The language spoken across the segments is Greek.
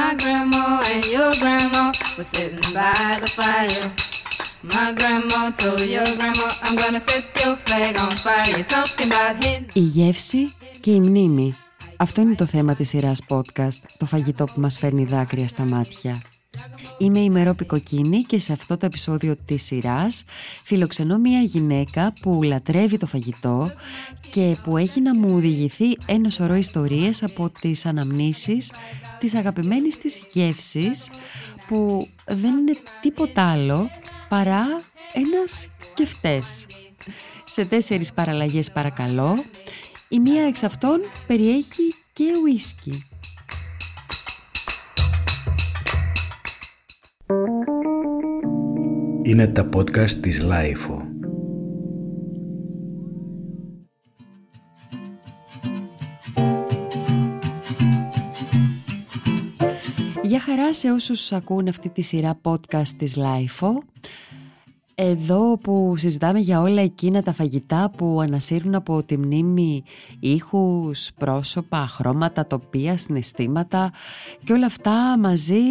My grandma and your grandma were sitting by the fire. My grandma told your grandma, I'm gonna set your flag on fire. You're talking about hitting. Η γεύση και η μνήμη. Αυτό είναι το θέμα της σειράς podcast, το φαγητό που μας φέρνει δάκρυα στα μάτια. Είμαι η Μερόπη Κοκκίνη και σε αυτό το επεισόδιο της σειράς φιλοξενώ μια γυναίκα που λατρεύει το φαγητό και που έχει να μου οδηγηθεί ένα σωρό ιστορίες από τις αναμνήσεις της αγαπημένης της γεύσης που δεν είναι τίποτα άλλο παρά ένας κεφτές. Σε τέσσερις παραλλαγές παρακαλώ, η μία εξ αυτών περιέχει και ουίσκι. Είναι τα podcast της LiFO. Γεια χαρά σε όσους ακούν αυτή τη σειρά podcast της LiFO. Εδώ που συζητάμε για όλα εκείνα τα φαγητά που ανασύρουν από τη μνήμη ήχους, πρόσωπα, χρώματα, τοπία, συναισθήματα και όλα αυτά μαζί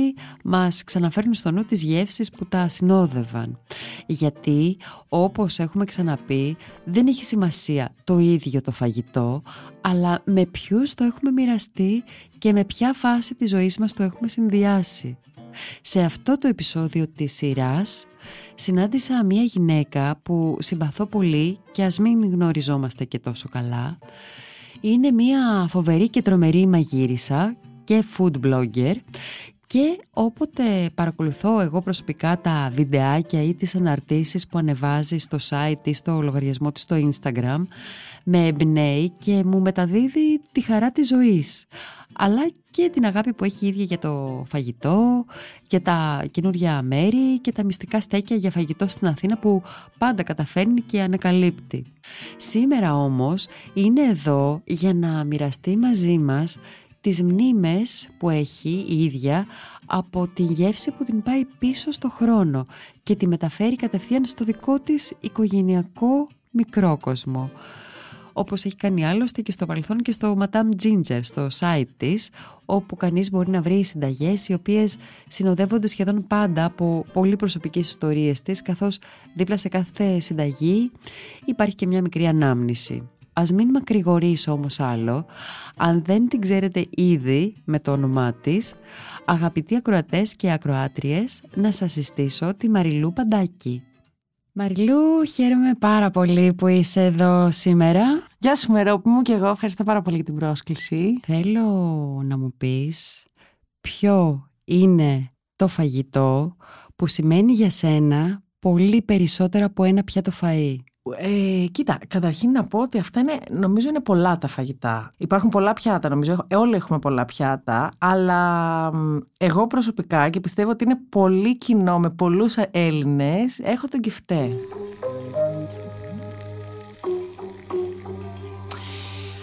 μας ξαναφέρνουν στο νου τις γεύσεις που τα συνόδευαν. Γιατί όπως έχουμε ξαναπεί δεν έχει σημασία το ίδιο το φαγητό αλλά με ποιους το έχουμε μοιραστεί και με ποια φάση της ζωής μας το έχουμε συνδυάσει. Σε αυτό το επεισόδιο της σειράς συνάντησα μια γυναίκα που συμπαθώ πολύ και ας μην γνωριζόμαστε και τόσο καλά. Είναι μια φοβερή και τρομερή μαγείρισα και food blogger και όποτε παρακολουθώ εγώ προσωπικά τα βιντεάκια ή τις αναρτήσεις που ανεβάζει στο site ή στο λογαριασμό της στο Instagram με εμπνέει και μου μεταδίδει τη χαρά της ζωής αλλά και την αγάπη που έχει η ίδια για το φαγητό, για τα καινούργια μέρη και τα μυστικά στέκια για φαγητό στην Αθήνα που πάντα καταφέρνει και ανακαλύπτει. Σήμερα όμως είναι εδώ για να μοιραστεί μαζί μας τις μνήμες που έχει η ίδια από τη γεύση που την πάει πίσω στο χρόνο και τη μεταφέρει κατευθείαν στο δικό της οικογενειακό μικρό κόσμο όπως έχει κάνει άλλωστε και στο παρελθόν και στο Madame Ginger, στο site της, όπου κανείς μπορεί να βρει συνταγές οι οποίες συνοδεύονται σχεδόν πάντα από πολύ προσωπικές ιστορίες της, καθώς δίπλα σε κάθε συνταγή υπάρχει και μια μικρή ανάμνηση. Ας μην μακρηγορήσω όμως άλλο, αν δεν την ξέρετε ήδη με το όνομά της, αγαπητοί ακροατές και ακροάτριες, να σας συστήσω τη Μαριλού Παντάκη. Μαριλού, χαίρομαι πάρα πολύ που είσαι εδώ σήμερα. Γεια σου Μερόπη μου και εγώ ευχαριστώ πάρα πολύ για την πρόσκληση. Θέλω να μου πεις ποιο είναι το φαγητό που σημαίνει για σένα πολύ περισσότερο από ένα πιάτο φαΐ. Ε, κοίτα, καταρχήν να πω ότι αυτά είναι, νομίζω είναι πολλά τα φαγητά. Υπάρχουν πολλά πιάτα, νομίζω. Όλοι έχουμε πολλά πιάτα. Αλλά εγώ προσωπικά και πιστεύω ότι είναι πολύ κοινό με πολλούς Έλληνες, έχω τον κεφτέ.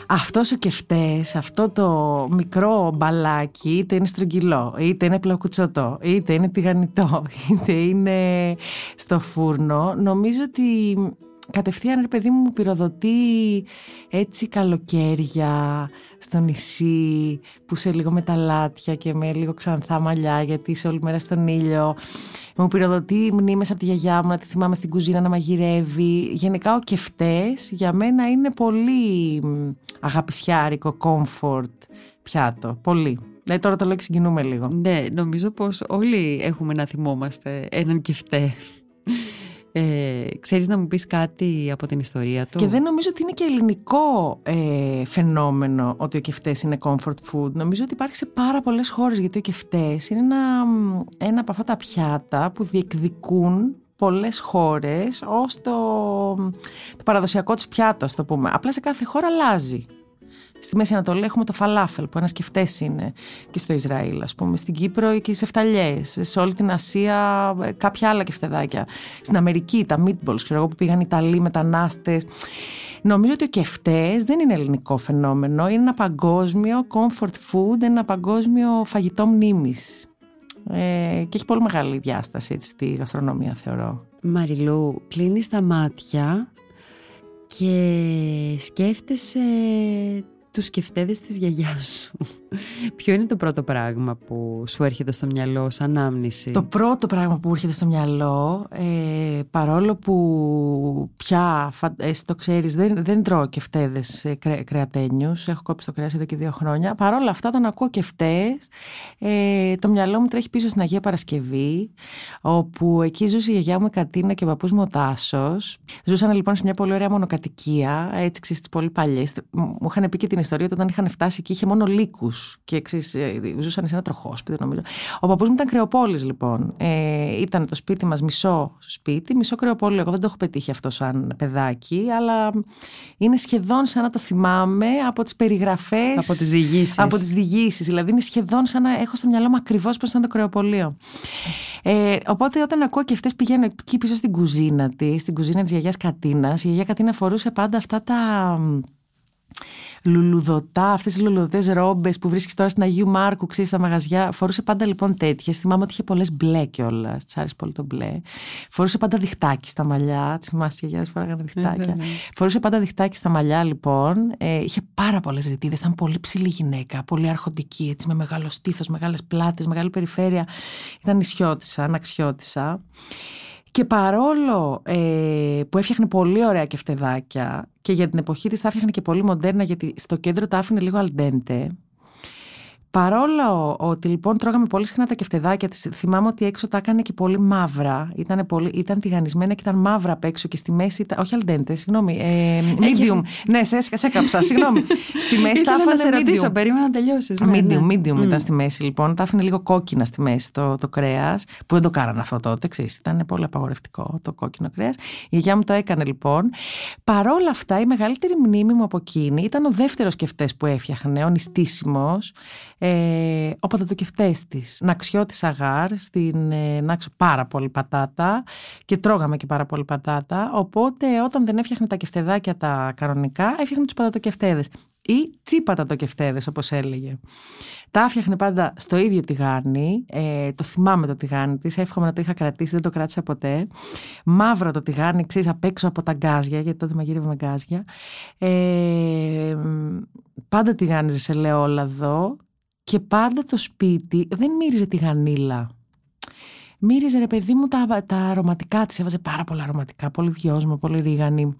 Αυτός ο κεφτές, αυτό το μικρό μπαλάκι, είτε είναι στρογγυλό, είτε είναι πλακουτσωτό, είτε είναι τηγανιτό, είτε είναι στο φούρνο, νομίζω ότι κατευθείαν ρε παιδί μου πυροδοτεί έτσι καλοκαίρια στο νησί που σε λίγο με τα λάτια και με λίγο ξανθά μαλλιά γιατί είσαι όλη μέρα στον ήλιο μου πυροδοτεί μνήμες από τη γιαγιά μου να τη θυμάμαι στην κουζίνα να μαγειρεύει γενικά ο κεφτές για μένα είναι πολύ αγαπησιάρικο comfort πιάτο, πολύ ναι, τώρα το λέω και συγκινούμε λίγο. Ναι, νομίζω πως όλοι έχουμε να θυμόμαστε έναν κεφτέ. Ε, ξέρεις να μου πεις κάτι από την ιστορία του; Και δεν νομίζω ότι είναι και ελληνικό ε, φαινόμενο ότι ο κεφτές είναι comfort food. Νομίζω ότι υπάρχει σε πάρα πολλές χώρες γιατί ο κεφτές είναι ένα, ένα από αυτά τα πιάτα που διεκδικούν πολλές χώρες ως το, το παραδοσιακό της πιάτος, το πούμε. Απλά σε κάθε χώρα αλλάζει. Στη Μέση Ανατολή έχουμε το φαλάφελ που ένας κεφτέ είναι και στο Ισραήλ, ας πούμε. Στην Κύπρο και οι σεφταλιέ. Σε όλη την Ασία ε, κάποια άλλα κεφτεδάκια. Στην Αμερική τα meatballs, ξέρω εγώ που πήγαν Ιταλοί μετανάστες. Νομίζω ότι ο κεφτέ δεν είναι ελληνικό φαινόμενο. Είναι ένα παγκόσμιο comfort food, ένα παγκόσμιο φαγητό μνήμης. Ε, και έχει πολύ μεγάλη διάσταση έτσι, στη γαστρονομία θεωρώ. Μαριλού, κλείνεις τα μάτια και σκέφτεσαι τους κεφτέδες της γιαγιάς σου, ποιο είναι το πρώτο πράγμα που σου έρχεται στο μυαλό σαν άμνηση. Το πρώτο πράγμα που έρχεται στο μυαλό, ε, παρόλο που πια, εσύ το ξέρεις, δεν, δεν τρώω κεφτέδες ε, κρε, κρεατένιους, έχω κόψει το κρέας εδώ και δύο χρόνια, παρόλα αυτά όταν ακούω κεφτές, ε, το μυαλό μου τρέχει πίσω στην Αγία Παρασκευή, όπου εκεί ζούσε η γιαγιά μου η Κατίνα και ο παππούς μου ο Τάσος. Ζούσαν λοιπόν σε μια πολύ ωραία μονοκατοικία, έτσι ξέρεις, πολύ παλιές. Μου είχαν πει και την ιστορία ότι όταν είχαν φτάσει εκεί είχε μόνο λύκους. Και ξέρεις, ε, ζούσαν σε ένα τροχόσπιτο, νομίζω. Ο παππούς μου ήταν κρεοπόλης, λοιπόν. Ε, ήταν το σπίτι μας μισό σπίτι, μισό κρεοπόλη. Εγώ δεν το έχω πετύχει αυτό σαν παιδάκι, αλλά είναι σχεδόν σαν να το θυμάμαι από τις περιγραφές. Από τις διηγήσεις. Από τις διηγήσεις. Δηλαδή είναι σχεδόν σαν να έχω στο μυαλό μου ακριβώς πώς ήταν το κρεοπολείο. Ε, οπότε όταν ακούω και αυτές πηγαίνω εκεί πίσω στην κουζίνα της, στην κουζίνα της γιαγιάς Κατίνας. Η γιαγιά Κατίνα φορούσε πάντα αυτά τα λουλουδωτά, αυτές οι λουλουδωτές ρόμπες που βρίσκεις τώρα στην Αγίου Μάρκου, ξέρεις στα μαγαζιά. Φορούσε πάντα λοιπόν τέτοιες. Θυμάμαι ότι είχε πολλές μπλε κιόλας. Της άρεσε πολύ το μπλε. Φορούσε πάντα διχτάκι στα μαλλιά. Τη θυμάσαι και γιαγιά φοράγανε διχτάκια. Ναι, ναι, ναι. Φορούσε πάντα διχτάκι στα μαλλιά λοιπόν. Ε, είχε πάρα πολλές ρητίδες. Ήταν πολύ ψηλή γυναίκα. Πολύ αρχοντική, έτσι με μεγάλο στήθος, μεγάλες πλάτες, μεγάλη περιφέρεια. Ήταν νησιώτησα, αναξιώτησα. Και παρόλο ε, που έφτιαχνε πολύ ωραία κεφτεδάκια και για την εποχή της τα έφτιαχνε και πολύ μοντέρνα γιατί στο κέντρο τα άφηνε λίγο αλντέντε Παρόλο ότι λοιπόν τρώγαμε πολύ συχνά τα κεφτεδάκια της, θυμάμαι ότι έξω τα έκανε και πολύ μαύρα. Ήταν, πολύ, ήταν τηγανισμένα και ήταν μαύρα απ' έξω και στη μέση. Ήταν, όχι αλντέντες, συγγνώμη. Ε, medium. ναι, σε, σε έκαψα, συγγνώμη. στη μέση τα άφηνε. Να σε ρωτήσω, περίμενα να τελειώσεις. Ναι, medium, ναι. medium mm. ήταν στη μέση λοιπόν. Τα άφηνε λίγο κόκκινα στη μέση το, το κρέας, που δεν το κάνανε αυτό τότε, ξέρεις, Ήταν πολύ απαγορευτικό το κόκκινο κρέας. Η γιαγιά μου το έκανε λοιπόν. Παρόλα αυτά, η μεγαλύτερη μνήμη μου από εκείνη ήταν ο δεύτερος κεφτές που έφτιαχνε, ο νηστίσιμος ε, ο πατατοκευτές της. Ναξιώτη αγάρ, στην ε, Νάξο πάρα πολύ πατάτα και τρώγαμε και πάρα πολύ πατάτα. Οπότε όταν δεν έφτιαχνε τα κεφτεδάκια τα κανονικά, έφτιαχνε τους πατατοκευτέδες ή τσίπατατοκευτέδες όπως έλεγε. Τα έφτιαχνε πάντα στο ίδιο τηγάνι, ε, το θυμάμαι το τηγάνι της, εύχομαι να το είχα κρατήσει, δεν το κράτησα ποτέ. Μαύρο το τηγάνι, ξέρεις, απ' έξω από τα γκάζια, γιατί τότε μαγείρευε με γκάζια. Ε, πάντα τηγάνιζε σε λεόλαδο και πάντα το σπίτι δεν μύριζε τη γανίλα. Μύριζε ρε παιδί μου τα, τα αρωματικά της, έβαζε πάρα πολλά αρωματικά, πολύ δυόσμο, πολύ ρίγανη.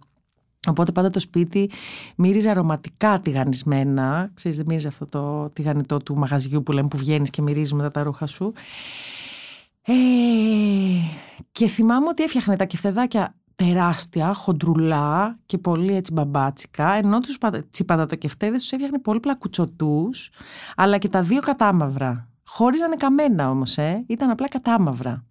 Οπότε πάντα το σπίτι μύριζε αρωματικά τηγανισμένα. Ξέρεις, δεν μύριζε αυτό το τηγανιτό του μαγαζιού που λέμε που βγαίνεις και μυρίζεις μετά τα ρούχα σου. Ε, και θυμάμαι ότι έφτιαχνε τα κεφτεδάκια τεράστια, χοντρουλά και πολύ έτσι μπαμπάτσικα, ενώ τους τσιπαδατοκευτέδες τους έφτιαχνε πολύ πλακουτσοτούς, αλλά και τα δύο κατάμαυρα. Χωρίς να είναι καμένα όμως, ε. ήταν απλά κατάμαυρα.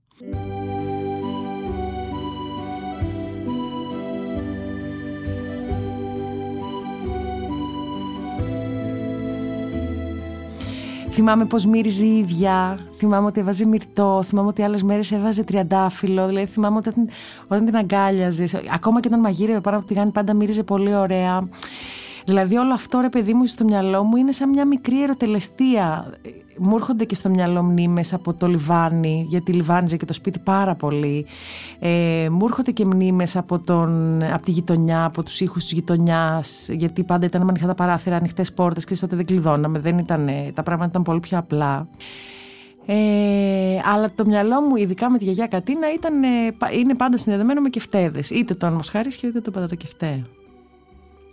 Θυμάμαι πώς μύριζε η ίδια. Θυμάμαι ότι έβαζε μυρτό. Θυμάμαι ότι άλλες μέρες έβαζε τριαντάφυλλο. Δηλαδή θυμάμαι όταν, όταν την αγκάλιαζες. Ακόμα και όταν μαγείρευε πάνω από τη γάνη, πάντα μύριζε πολύ ωραία. Δηλαδή όλο αυτό ρε παιδί μου στο μυαλό μου είναι σαν μια μικρή ερωτελεστία. Μου έρχονται και στο μυαλό μνήμες από το λιβάνι, γιατί λιβάνιζε και το σπίτι πάρα πολύ. Ε, μου έρχονται και μνήμες από, τον, από τη γειτονιά, από τους ήχους της γειτονιάς, γιατί πάντα ήταν με ανοιχτά τα παράθυρα, ανοιχτές πόρτες και τότε δεν κλειδώναμε, δεν ήταν, τα πράγματα ήταν πολύ πιο απλά. Ε, αλλά το μυαλό μου, ειδικά με τη γιαγιά Κατίνα, ήταν, είναι πάντα συνδεδεμένο με κεφτέδες. Είτε το μοσχάρισιο είτε το πατατοκεφτέ.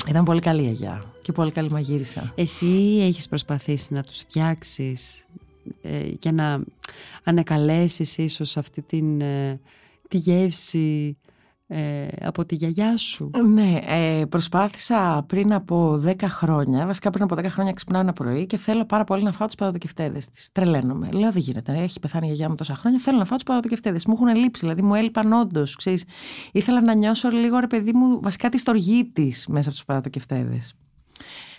Ήταν πολύ καλή αγιά και πολύ καλή μαγείρισα. Εσύ έχεις προσπαθήσει να τους φτιάξεις ε, και να ανακαλέσεις ίσως αυτή την, ε, τη γεύση ε, από τη γιαγιά σου. Ναι, ε, προσπάθησα πριν από 10 χρόνια, βασικά πριν από 10 χρόνια ξυπνάω ένα πρωί και θέλω πάρα πολύ να φάω τους παραδοκευτέδες της. Τρελαίνομαι. Λέω δεν γίνεται. Έχει πεθάνει η γιαγιά μου τόσα χρόνια. Θέλω να φάω τους παραδοκευτέδες. Μου έχουν λείψει, δηλαδή μου έλειπαν όντως. Ήθελα να νιώσω λίγο ρε παιδί μου, βασικά τη στοργή της μέσα από τους παραδοκευτέδες.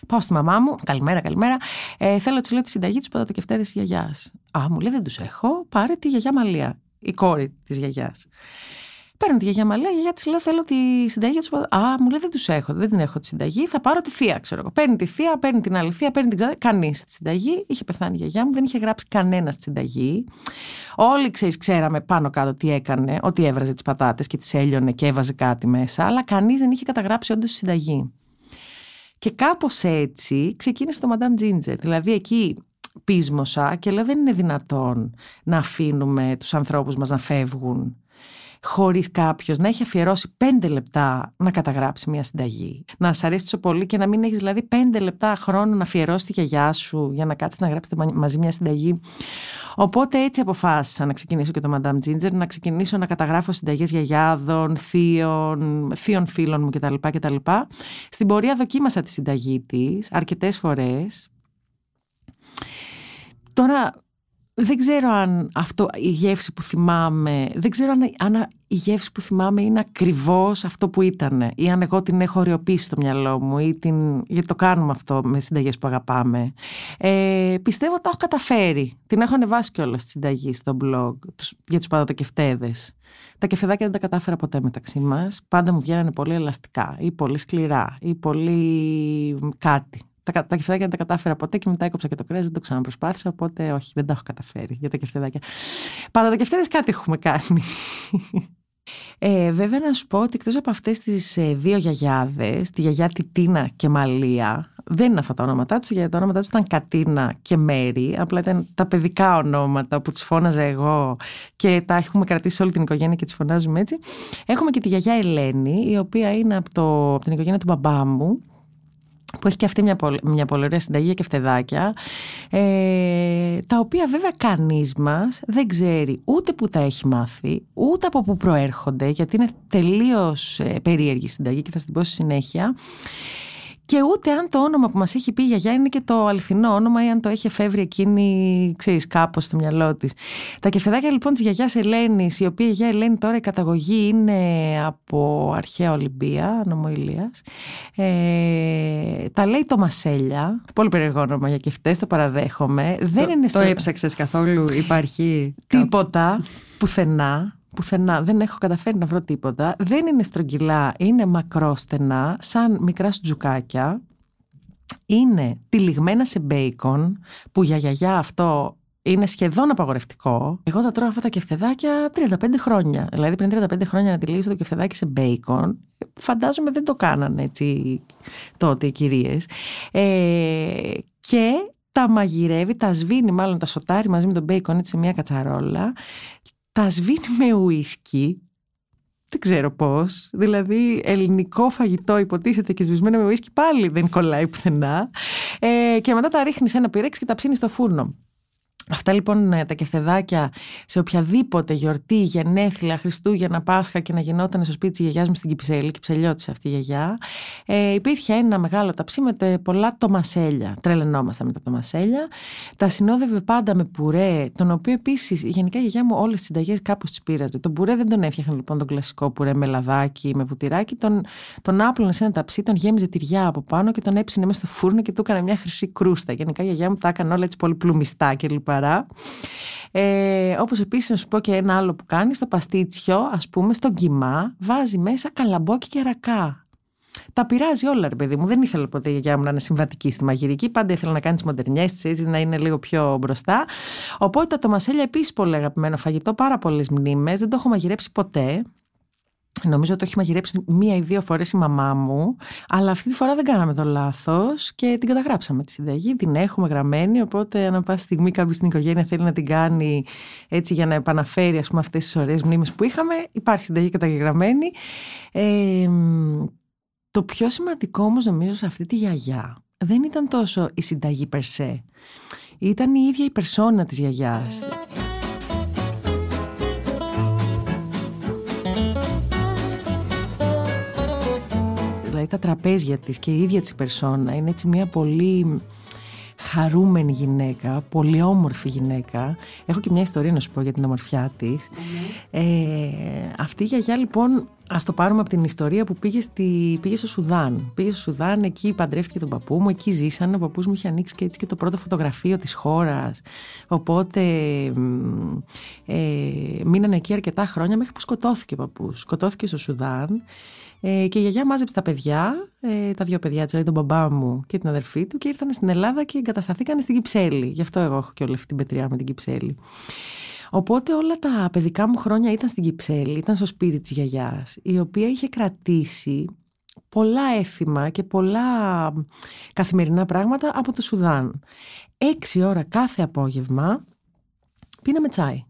Πάω στη μαμά μου, καλημέρα, καλημέρα. Ε, θέλω της λέω τη συνταγή τους πατατοκευτέδε της γιαγιάς. Α, μου λέει δεν τους έχω. Πάρε τη γιαγιά Μαλία, η κόρη της γιαγιάς. Παίρνω τη γιαγιά Μαλία, η γιαγιά της λέω: Θέλω τη συνταγή τους. Α, μου λέει: Δεν τους έχω, δεν την έχω τη συνταγή. Θα πάρω τη θεία, ξέρω εγώ. Παίρνει τη θεία, παίρνει την άλλη θεία, παίρνει την ξαδέρφη. Κανείς τη συνταγή. Είχε πεθάνει η γιαγιά μου, δεν είχε γράψει κανένας τη συνταγή. Όλοι ξέρεις, ξέραμε πάνω κάτω τι έκανε, ότι έβραζε τις πατάτες και τις έλειωνε και έβαζε κάτι μέσα, αλλά κανείς δεν είχε καταγράψει όντως τη συνταγή. Και κάπως έτσι ξεκίνησε το Madame Ginger. Δηλαδή εκεί πείσμωσα και λέω δεν είναι δυνατόν να αφήνουμε τους ανθρώπους μας να φεύγουν χωρίς κάποιος να έχει αφιερώσει πέντε λεπτά να καταγράψει μια συνταγή. Να σ' αρέσει τόσο πολύ και να μην έχεις δηλαδή πέντε λεπτά χρόνο να αφιερώσει τη γιαγιά σου για να κάτσεις να γράψετε μαζί μια συνταγή. Οπότε έτσι αποφάσισα να ξεκινήσω και το Madame Ginger, να ξεκινήσω να καταγράφω συνταγές γιαγιάδων, θείων, θείων φίλων μου κτλ. κτλ. Στην πορεία δοκίμασα τη συνταγή της αρκετές φορές. Τώρα δεν ξέρω αν αυτό η γεύση που θυμάμαι, δεν ξέρω αν, αν η γεύση που θυμάμαι είναι ακριβώς αυτό που ήταν ή αν εγώ την έχω οριοποιήσει στο μυαλό μου ή την, γιατί το κάνουμε αυτό με συνταγές που αγαπάμε. Ε, πιστεύω ότι τα έχω καταφέρει. Την έχω ανεβάσει κιόλας στη συνταγή στο blog τους, για τους παδοτοκευτέδες. Τα κεφτεδάκια δεν τα κατάφερα ποτέ μεταξύ μας. Πάντα μου βγαίνανε πολύ ελαστικά ή πολύ σκληρά ή πολύ κάτι τα, τα κεφτεδάκια δεν τα κατάφερα ποτέ και μετά έκοψα και το κρέας, δεν το ξαναπροσπάθησα. Οπότε όχι, δεν τα έχω καταφέρει για τα κεφτεδάκια. Πάντα τα κεφτέδε κάτι έχουμε κάνει. Ε, βέβαια να σου πω ότι εκτός από αυτές τις ε, δύο γιαγιάδες, τη γιαγιά Τιτίνα και Μαλία, δεν είναι αυτά τα ονόματά τους, γιατί τα ονόματά τους ήταν Κατίνα και Μέρη, απλά ήταν τα παιδικά ονόματα που τις φώναζα εγώ και τα έχουμε κρατήσει όλη την οικογένεια και τις φωνάζουμε έτσι. Έχουμε και τη γιαγιά Ελένη, η οποία είναι από, το, από την οικογένεια του μπαμπά μου, που έχει και αυτή μια, πολύ, μια πολύ ωραία συνταγή και φτεδάκια, ε, τα οποία βέβαια κανείς μας δεν ξέρει ούτε που τα έχει μάθει, ούτε από που προέρχονται, γιατί είναι τελείως ε, περίεργη συνταγή και θα στην πω στη συνέχεια και ούτε αν το όνομα που μας έχει πει η γιαγιά είναι και το αληθινό όνομα ή αν το έχει εφεύρει εκείνη, ξέρεις, κάπως στο μυαλό της. Τα κεφτεδάκια λοιπόν της γιαγιάς Ελένης, η οποία η γιαγιά Ελένη τώρα η καταγωγή είναι από αρχαία Ολυμπία, νομό Ηλίας. Ε, τα λέει το Μασέλια, πολύ περίεργο όνομα για κεφτές, το παραδέχομαι. Δεν το, είναι το έψαξες καθόλου, υπάρχει... Τίποτα, πουθενά πουθενά, δεν έχω καταφέρει να βρω τίποτα. Δεν είναι στρογγυλά, είναι μακρόστενα, σαν μικρά σουτζουκάκια. Είναι τυλιγμένα σε μπέικον, που για γιαγιά αυτό είναι σχεδόν απαγορευτικό. Εγώ τα τρώω αυτά τα κεφτεδάκια 35 χρόνια. Δηλαδή πριν 35 χρόνια να τυλίγεις το κεφτεδάκι σε μπέικον, φαντάζομαι δεν το κάνανε έτσι τότε οι κυρίες. Ε, και τα μαγειρεύει, τα σβήνει μάλλον τα σοτάρει μαζί με τον μπέικον έτσι σε μια κατσαρόλα τα σβήνει με ουίσκι. Δεν ξέρω πώς. Δηλαδή, ελληνικό φαγητό υποτίθεται και σβησμένο με ουίσκι πάλι δεν κολλάει πουθενά. Ε, και μετά τα ρίχνεις σε ένα πυρέξι και τα ψήνεις στο φούρνο. Αυτά λοιπόν ε, τα κεφτεδάκια σε οποιαδήποτε γιορτή, γενέθλια, Χριστούγεννα, Πάσχα και να γινόταν στο σπίτι της γιαγιάς μου στην Κυψέλη, Κυψελιώτης αυτή η γιαγιά, ε, υπήρχε ένα μεγάλο ταψί με πολλά τομασέλια. Τρελαινόμασταν με τα τομασέλια. Τα συνόδευε πάντα με πουρέ, τον οποίο επίσης γενικά η γιαγιά μου όλες τις συνταγές κάπως τις πήραζε. Τον πουρέ δεν τον έφτιαχνε λοιπόν τον κλασικό πουρέ με λαδάκι, με βουτυράκι. Τον, τον άπλωνε σε ένα ταψί, τον γέμιζε τυριά από πάνω και τον έψινε μέσα στο φούρνο και του έκανε μια χρυσή κρούστα. Γενικά η γιαγιά μου τα έκανε όλα έτσι πολύ πλουμιστά κλπ. Ε, όπως επίσης να σου πω και ένα άλλο που κάνεις στο παστίτσιο, ας πούμε στο κιμά, βάζει μέσα καλαμπόκι και ρακά. Τα πειράζει όλα, ρε παιδί μου. Δεν ήθελα ποτέ η γιαγιά μου να είναι συμβατική στη μαγειρική. Πάντα ήθελα να κάνει τις μοντερνιές της, έτσι να είναι λίγο πιο μπροστά. Οπότε τα τομασέλια επίσης πολύ αγαπημένο φαγητό, πάρα πολλές μνήμες. Δεν το έχω μαγειρέψει ποτέ. Νομίζω ότι το έχει μαγειρέψει μία ή δύο φορές η μαμά μου, αλλά αυτή τη φορά δεν κάναμε το λάθος και την καταγράψαμε τη συνταγή, την έχουμε γραμμένη, οπότε αν πάση στιγμή κάποιος στην οικογένεια θέλει να την κάνει έτσι για να επαναφέρει ας πούμε αυτές τις ωραίες μνήμες που είχαμε, υπάρχει συνταγή καταγεγραμμένη. Ε, το πιο σημαντικό όμως νομίζω σε αυτή τη γιαγιά δεν ήταν τόσο η συνταγή περσέ, ήταν η ίδια η περσόνα της γιαγιάς. Δηλαδή τα τραπέζια της και η ίδια της η περσόνα είναι έτσι μια πολύ χαρούμενη γυναίκα, πολύ όμορφη γυναίκα. Έχω και μια ιστορία να σου πω για την ομορφιά της. Ε, αυτή η γιαγιά λοιπόν, ας το πάρουμε από την ιστορία που πήγε, στη, πήγε στο Σουδάν. Πήγε στο Σουδάν, εκεί παντρεύτηκε τον παππού μου, εκεί ζήσανε. Ο παππούς μου είχε ανοίξει και έτσι και το πρώτο φωτογραφείο της χώρας. Οπότε ε, μείνανε εκεί αρκετά χρόνια μέχρι που σκοτώθηκε ο παππούς. Σκοτώθηκε στο Σουδάν ε, και η γιαγιά μάζεψε τα παιδιά, ε, τα δύο παιδιά, δηλαδή τον μπαμπά μου και την αδερφή του, και ήρθαν στην Ελλάδα και εγκατασταθήκαν στην Κυψέλη. Γι' αυτό εγώ έχω και όλη αυτή την πετριά με την Κυψέλη. Οπότε όλα τα παιδικά μου χρόνια ήταν στην Κυψέλη, ήταν στο σπίτι της γιαγιάς, η οποία είχε κρατήσει πολλά έθιμα και πολλά καθημερινά πράγματα από το Σουδάν. Έξι ώρα κάθε απόγευμα πίναμε τσάι.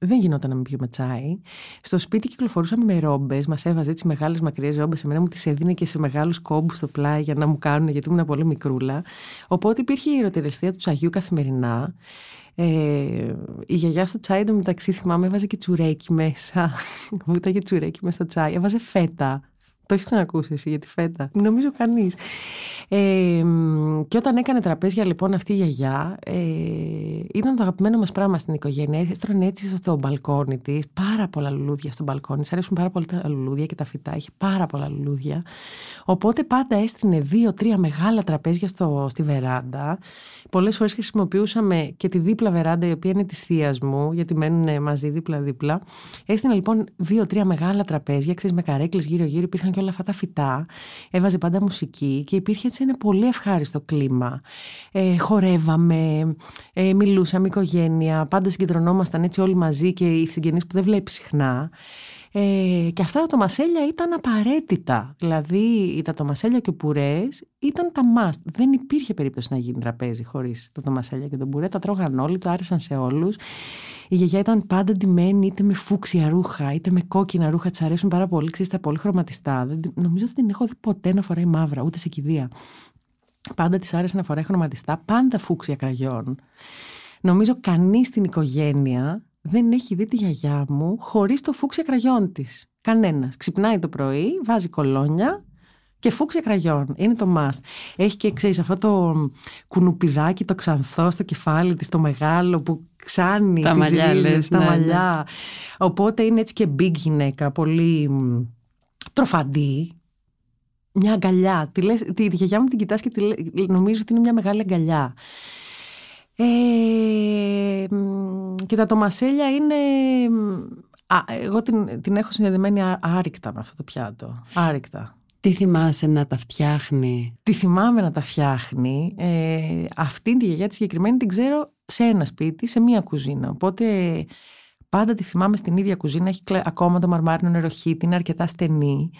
Δεν γινόταν να μην πιούμε τσάι. Στο σπίτι κυκλοφορούσαμε με ρόμπες. Μας έβαζε έτσι μεγάλες μακριές ρόμπες. Εμένα μου τις έδινε και σε μεγάλους κόμπους στο πλάι για να μου κάνουν, γιατί ήμουν πολύ μικρούλα. Οπότε υπήρχε η ιεροτερεστία του τσαγιού καθημερινά. Ε, η γιαγιά στο τσάι μεταξύ θυμάμαι έβαζε και τσουρέκι μέσα. Βούταγε τσουρέκι μέσα στο τσάι. Έβαζε φέτα. Το έχεις ξανακούσει εσύ για τη φέτα; Νομίζω κανείς. Ε, και όταν έκανε τραπέζια λοιπόν αυτή η γιαγιά, ε, ήταν το αγαπημένο μας πράγμα στην οικογένεια. Έστρωνε έτσι στο μπαλκόνι της, πάρα πολλά λουλούδια στο μπαλκόνι. Τη αρέσουν πάρα πολύ τα λουλούδια και τα φυτά. Είχε πάρα πολλά λουλούδια. Οπότε πάντα έστεινε δύο-τρία μεγάλα τραπέζια στο, στη βεράντα. Πολλές φορές χρησιμοποιούσαμε και τη δίπλα βεράντα, η οποία είναι της θείας μου, γιατί μένουν μαζί δίπλα-δίπλα. Έστεινε λοιπόν δύο-τρία μεγάλα τραπέζια, ξέρεις, με καρέκλες γύρω-γύρω. Υπήρχαν και όλα αυτά τα φυτά. Έβαζε πάντα μουσική και υπήρχε έτσι ένα πολύ ευχάριστο κλίμα. Ε, χορεύαμε, ε, μιλούσαμε οικογένεια, πάντα συγκεντρωνόμασταν έτσι όλοι μαζί και οι συγγενείς που δεν βλέπει συχνά. Ε, και αυτά τα τομασέλια ήταν απαραίτητα. Δηλαδή τα τομασέλια και ο πουρές ήταν τα must. Δεν υπήρχε περίπτωση να γίνει τραπέζι χωρίς τα τομασέλια και τον πουρέ. Τα τρώγαν όλοι, το άρεσαν σε όλους. Η γιαγιά ήταν πάντα ντυμένη είτε με φούξια ρούχα είτε με κόκκινα ρούχα. Της αρέσουν πάρα πολύ. Ξέρετε, τα πολύ χρωματιστά. Δεν, νομίζω ότι δεν έχω δει ποτέ να φοράει μαύρα, ούτε σε κηδεία. Πάντα της άρεσε να φοράει χρωματιστά, πάντα φούξια κραγιόν. Νομίζω κανείς στην οικογένεια δεν έχει δει τη γιαγιά μου χωρίς το φούξια κραγιόν της. Κανένας. Ξυπνάει το πρωί, βάζει κολόνια και φούξια κραγιόν. Είναι το must. Έχει και ξέρει αυτό το κουνουπιδάκι, το ξανθό στο κεφάλι της, το μεγάλο που ξάνει τα μαλλιά, λες, τα ναι, ναι. μαλλιά. Οπότε είναι έτσι και big γυναίκα, πολύ τροφαντή. Μια αγκαλιά. Τη, λες, τη, τη γιαγιά μου την κοιτάς και τη, νομίζω ότι είναι μια μεγάλη αγκαλιά. Ε, και τα τομασέλια είναι... Α, εγώ την, την έχω συνδεδεμένη άρρηκτα με αυτό το πιάτο. Άρρηκτα. Τι θυμάσαι να τα φτιάχνει; Τι θυμάμαι να τα φτιάχνει. Ε, αυτή τη γιαγιά τη συγκεκριμένη την ξέρω σε ένα σπίτι, σε μία κουζίνα. Οπότε πάντα τη θυμάμαι στην ίδια κουζίνα. Έχει ακόμα το μαρμάρινο νεροχύτη, είναι αρκετά στενή.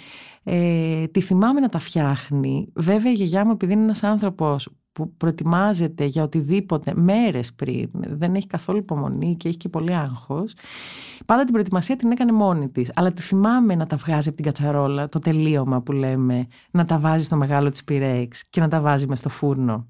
Ε, τη θυμάμαι να τα φτιάχνει. Βέβαια η γιαγιά μου επειδή είναι ένας άνθρωπος που προετοιμάζεται για οτιδήποτε μέρες πριν, δεν έχει καθόλου υπομονή και έχει και πολύ άγχος, πάντα την προετοιμασία την έκανε μόνη της. Αλλά τη θυμάμαι να τα βγάζει από την κατσαρόλα, το τελείωμα που λέμε, να τα βάζει στο μεγάλο της πυρέξ και να τα βάζει μες στο φούρνο.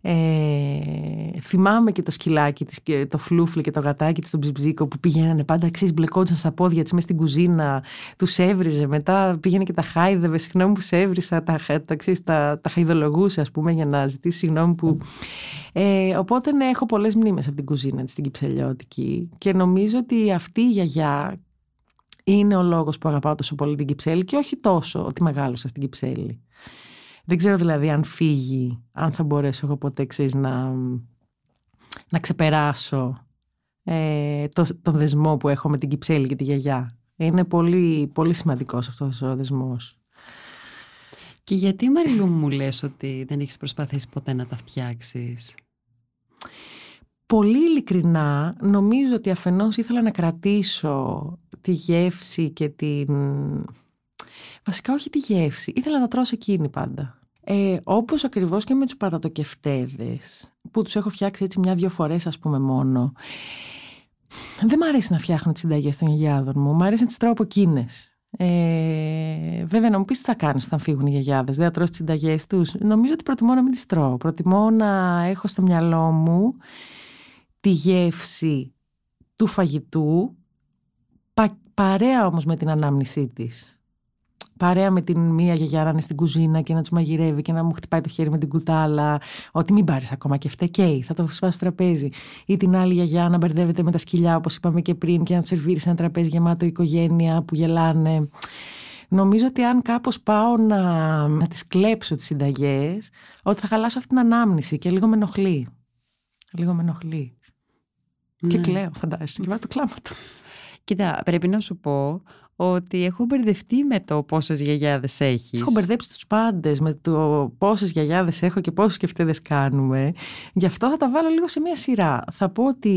Ε, θυμάμαι και το σκυλάκι της, και το φλούφλι και το γατάκι της στον ψιμπζίκο που πηγαίνανε πάντα εξής μπλεκόντουσαν στα πόδια της μέσα στην κουζίνα τους έβριζε μετά πήγαινε και τα χάιδευε συγγνώμη που σε έβρισα τα, τα, ξέρεις, τα, τα χαϊδολογούσε ας πούμε για να ζητήσεις συγγνώμη που ε, οπότε ναι, έχω πολλές μνήμες από την κουζίνα της στην Κυψελιώτικη και νομίζω ότι αυτή η γιαγιά είναι ο λόγος που αγαπάω τόσο πολύ την Κυψέλη και όχι τόσο ότι μεγάλωσα στην Κυψέλη. Δεν ξέρω δηλαδή αν φύγει, αν θα μπορέσω εγώ ποτέ ξέρεις, να, να ξεπεράσω ε, το, τον δεσμό που έχω με την Κυψέλη και τη γιαγιά. Είναι πολύ, πολύ σημαντικός αυτός ο δεσμός. Και γιατί Μαριλού μου λες ότι δεν έχεις προσπαθήσει ποτέ να τα φτιάξεις; Πολύ ειλικρινά νομίζω ότι αφενός ήθελα να κρατήσω τη γεύση και την Βασικά όχι τη γεύση. Ήθελα να τα τρώω σε εκείνη πάντα. Ε, όπως ακριβώς και με τους πατατοκεφτέδες που τους έχω φτιάξει έτσι μια-δυο φορές ας πούμε μόνο. Δεν μ' αρέσει να φτιάχνω τις συνταγές των γιαγιάδων μου. Μ' αρέσει να τις τρώω από εκείνες. Ε, βέβαια, να μου πεις τι θα κάνεις όταν φύγουν οι γιαγιάδες. Δεν θα τρώω τις συνταγές τους. Νομίζω ότι προτιμώ να μην τις τρώω. Προτιμώ να έχω στο μυαλό μου τη γεύση του φαγητού πα, παρέα όμως με την ανάμνησή της παρέα με την μία γιαγιά να είναι στην κουζίνα και να τους μαγειρεύει και να μου χτυπάει το χέρι με την κουτάλα. Ότι μην πάρεις ακόμα και φτεκέι, θα το σπάσει στο τραπέζι. Ή την άλλη γιαγιά να μπερδεύεται με τα σκυλιά, όπως είπαμε και πριν, και να τους σερβίρει ένα τραπέζι γεμάτο οικογένεια που γελάνε. Νομίζω ότι αν κάπως πάω να, να τις κλέψω τις συνταγές, ότι θα χαλάσω αυτή την ανάμνηση και λίγο με ενοχλεί. Λίγο με ενοχλεί. Ναι. Και κλαίω, φαντάζεσαι. Και βάζω το κλάμα του. Κοίτα, πρέπει να σου πω ότι έχω μπερδευτεί με το πόσες γιαγιάδες έχεις. Έχω μπερδέψει τους πάντες με το πόσες γιαγιάδες έχω και πόσους κεφτέδε κάνουμε. Γι' αυτό θα τα βάλω λίγο σε μία σειρά. Θα πω ότι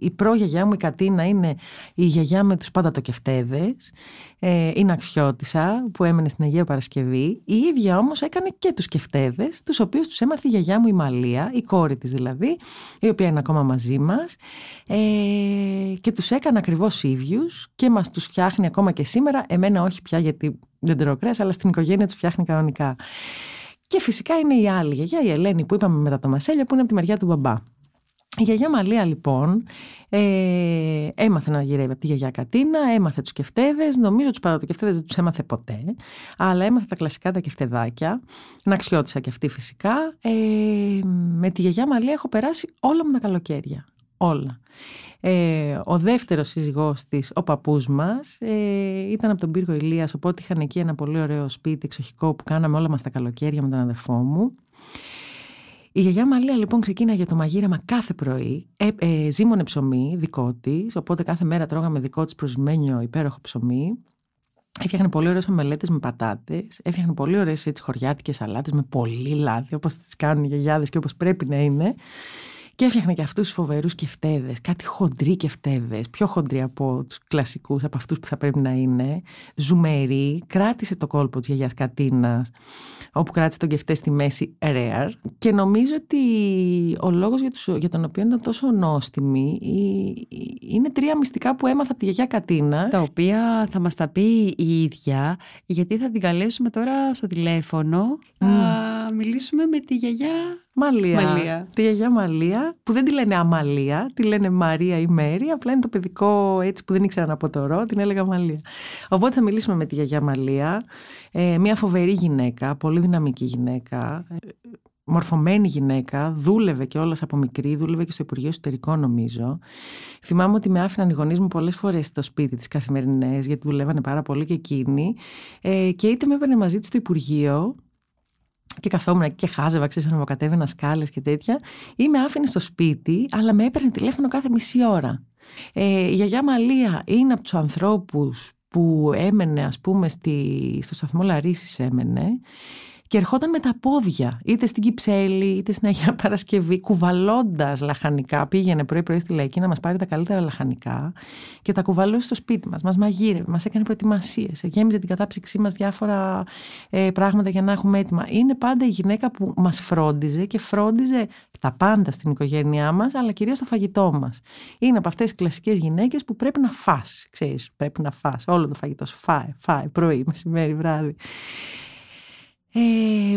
η προγιαγιά μου η Κατίνα είναι η γιαγιά με τους πάντα το κεφτέδες. Ε, είναι αξιώτησα που έμενε στην Αγία Παρασκευή. Η ίδια όμως έκανε και τους κεφτέδες, τους οποίους τους έμαθε η γιαγιά μου η Μαλία, η κόρη της δηλαδή, η οποία είναι ακόμα μαζί μας. Ε, και τους έκανε ακριβώς ίδιους και μας τους φτιάχνει ακόμα και σήμερα. Εμένα όχι πια γιατί δεν τρώω κρέας, αλλά στην οικογένεια τους φτιάχνει κανονικά. Και φυσικά είναι η άλλη γιαγιά, η Ελένη που είπαμε μετά το Μασέλια, που είναι από τη μεριά του μπαμπά. Η γιαγιά Μαλία λοιπόν ε, έμαθε να γυρεύει από τη γιαγιά Κατίνα, έμαθε τους κεφτέδες, νομίζω τους παρατοκεφτέδες δεν τους έμαθε ποτέ, αλλά έμαθε τα κλασικά τα κεφτεδάκια, να αξιώτησα και αυτή φυσικά. Ε, με τη γιαγιά Μαλία έχω περάσει όλα μου τα καλοκαίρια, όλα. Ε, ο δεύτερος σύζυγός της, ο παππούς μας, ε, ήταν από τον πύργο Ηλίας, οπότε είχαν εκεί ένα πολύ ωραίο σπίτι εξοχικό που κάναμε όλα μας τα καλοκαίρια με τον αδερφό μου. Η γιαγιά Μαλία λοιπόν ξεκίναγε το μαγείρεμα κάθε πρωί. Ε, ε, ζήμωνε ψωμί δικό της, οπότε κάθε μέρα τρώγαμε δικό της προσμένιο υπέροχο ψωμί. Έφτιαχνε πολύ ωραίες ομελέτες με πατάτες. Έφτιαχνε πολύ ωραίες χωριάτικες σαλάτες με πολύ λάδι, όπως τις κάνουν οι γιαγιάδες και όπως πρέπει να είναι. Και έφτιαχνε και αυτούς τους φοβερούς κεφτέδες, κάτι χοντροί κεφτέδες, πιο χοντροί από τους κλασικούς, από αυτούς που θα πρέπει να είναι. Ζουμερή, κράτησε το κόλπο της γιαγιάς Κατίνας, όπου κράτησε τον κεφτέ στη μέση rare. Και νομίζω ότι ο λόγος για, για τον οποίο ήταν τόσο νόστιμη είναι τρία μυστικά που έμαθα από τη γιαγιά Κατίνα. Τα οποία θα μας τα πει η ίδια, γιατί θα την καλέσουμε τώρα στο τηλέφωνο. Mm. Θα μιλήσουμε με τη γιαγιά Μαλία. Μαλία. Τη γιαγιά Μαλία, που δεν τη λένε Αμαλία, τη λένε Μαρία ή Μέρη, απλά είναι το παιδικό έτσι που δεν ήξερα να αποτορώ, την έλεγα Μαλία. Οπότε θα μιλήσουμε με τη γιαγιά Μαλία, ε, μια φοβερή γυναίκα, πολύ δυναμική γυναίκα, ε, μορφωμένη γυναίκα, δούλευε και όλας από μικρή, δούλευε και στο Υπουργείο Εσωτερικών νομίζω. Θυμάμαι ότι με άφηναν οι γονείς μου πολλές φορές στο σπίτι τη καθημερινές, γιατί δουλεύανε πάρα πολύ και εκείνοι. Ε, και είτε με έπαιρνε μαζί της στο Υπουργείο, και καθόμουν εκεί και χάζευα, ξέρεις, αναβοκατέβαινα σκάλε και τέτοια, ή με άφηνε στο σπίτι, αλλά με έπαιρνε τηλέφωνο κάθε μισή ώρα. Ε, η γιαγιά Μαλία είναι από τους ανθρώπους που έμενε, ας πούμε, στη, στο σταθμό Λαρίσης έμενε και ερχόταν με τα πόδια, είτε στην Κυψέλη, είτε στην Αγία Παρασκευή, κουβαλώντας λαχανικά. Πήγαινε πρωί-πρωί στη Λαϊκή να μας πάρει τα καλύτερα λαχανικά και τα κουβαλούσε στο σπίτι μας. Μας μαγείρευε, μας έκανε προετοιμασίες, γέμιζε την κατάψυξή μας διάφορα ε, πράγματα για να έχουμε έτοιμα. Είναι πάντα η γυναίκα που μας φρόντιζε και φρόντιζε τα πάντα στην οικογένειά μας, αλλά κυρίως το φαγητό μας. Είναι από αυτές τις κλασικές γυναίκες που πρέπει να φας, ξέρεις, πρέπει να φας όλο το φαγητό σου. Φάει, φάει, πρωί, μεσημέρι, βράδυ. Ε,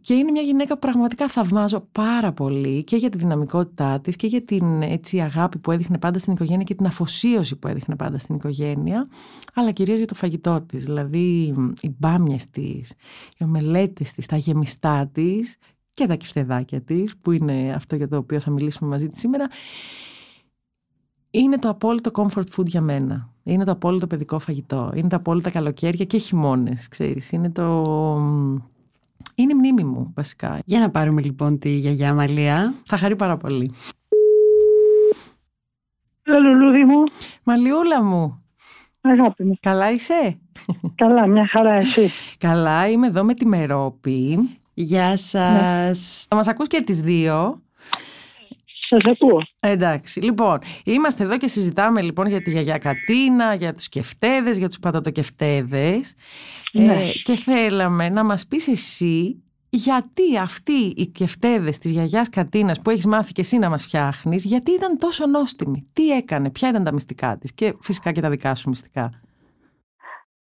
και είναι μια γυναίκα που πραγματικά θαυμάζω πάρα πολύ και για τη δυναμικότητά της και για την έτσι, αγάπη που έδειχνε πάντα στην οικογένεια και την αφοσίωση που έδειχνε πάντα στην οικογένεια αλλά κυρίως για το φαγητό της δηλαδή οι μπάμιες της, οι ομελέτες της, τα γεμιστά της και τα κεφτεδάκια της που είναι αυτό για το οποίο θα μιλήσουμε μαζί της σήμερα είναι το απόλυτο comfort food για μένα. Είναι το απόλυτο παιδικό φαγητό. Είναι τα απόλυτα καλοκαίρια και χειμώνες, ξέρεις. Είναι το... Είναι η μνήμη μου, βασικά. Για να πάρουμε λοιπόν τη γιαγιά Μαλία. Θα χαρεί πάρα πολύ. Λουλούδι μου. Μαλιούλα μου. Αγάπη μου. Καλά είσαι; Καλά, μια χαρά εσύ. Καλά, είμαι εδώ με τη Μερόπη. Γεια σας. Θα μας ακούς και τις δύο. Σας ακούω. Εντάξει. Λοιπόν, είμαστε εδώ και συζητάμε λοιπόν για τη γιαγιά Κατίνα, για τους κεφτέδες, για τους πατατοκεφτέδες. Ναι. Ε, και θέλαμε να μας πεις εσύ γιατί αυτοί οι κεφτέδες της γιαγιάς Κατίνας που έχεις μάθει και εσύ να μας φτιάχνεις, γιατί ήταν τόσο νόστιμη. Τι έκανε, ποια ήταν τα μυστικά της; Και φυσικά και τα δικά σου μυστικά.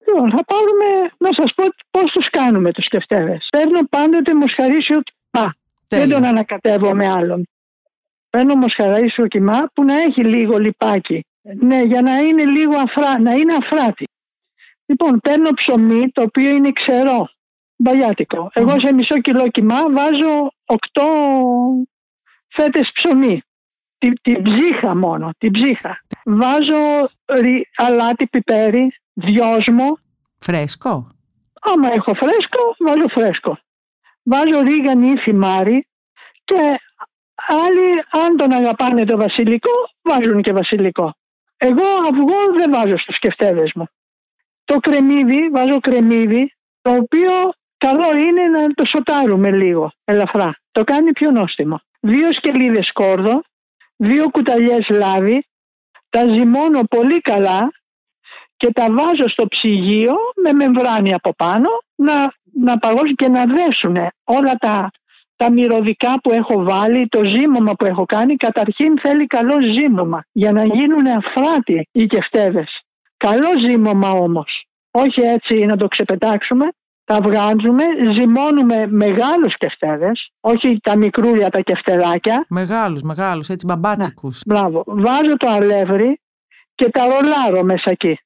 Λοιπόν, θα πάρουμε να σας πω πώς τους κάνουμε τους κεφτέδες. Παίρνω πάντοτε μοσχαρίσιο πα. Δεν τον ανακατεύω με άλλον. Παίρνω μοσχαρίσιο κιμά που να έχει λίγο λιπάκι. Ναι, για να είναι λίγο αφρά, να είναι αφράτη. Λοιπόν, παίρνω ψωμί το οποίο είναι ξερό, μπαλιάτικο. Εγώ σε μισό κιλό κιμά βάζω 8 φέτες ψωμί. Την, την ψύχα μόνο, την ψύχα. Βάζω ρι, αλάτι πιπέρι, δυόσμο. Φρέσκο. Άμα έχω φρέσκο, βάζω φρέσκο. Βάζω ρίγανη ή θυμάρι και άλλοι αν τον αγαπάνε το βασιλικό βάζουν και βασιλικό. Εγώ αυγό δεν βάζω στους κεφτέδες μου. το κρεμμύδι, βάζω κρεμμύδι, το οποίο καλό είναι να το σοτάρουμε λίγο ελαφρά. Το κάνει πιο νόστιμο. Δύο σκελίδες σκόρδο, δύο κουταλιές λάδι, τα ζυμώνω πολύ καλά και τα βάζω στο ψυγείο με μεμβράνη από πάνω να, να παγώσουν και να δέσουν όλα τα, τα μυρωδικά που έχω βάλει, το ζύμωμα που έχω κάνει. Καταρχήν θέλει καλό ζύμωμα για να γίνουν αφράτοι οι κεφτέδες. Καλό ζύμωμα όμως. Όχι έτσι να το ξεπετάξουμε. Τα βγάζουμε, ζυμώνουμε μεγάλους κεφτέδες, όχι τα μικρούλια τα κεφτεδάκια. Μεγάλους, μεγάλους, έτσι μπαμπάτσικους. Ναι, μπράβο. Βάζω το αλεύρι και τα ρολάρω μέσα εκεί.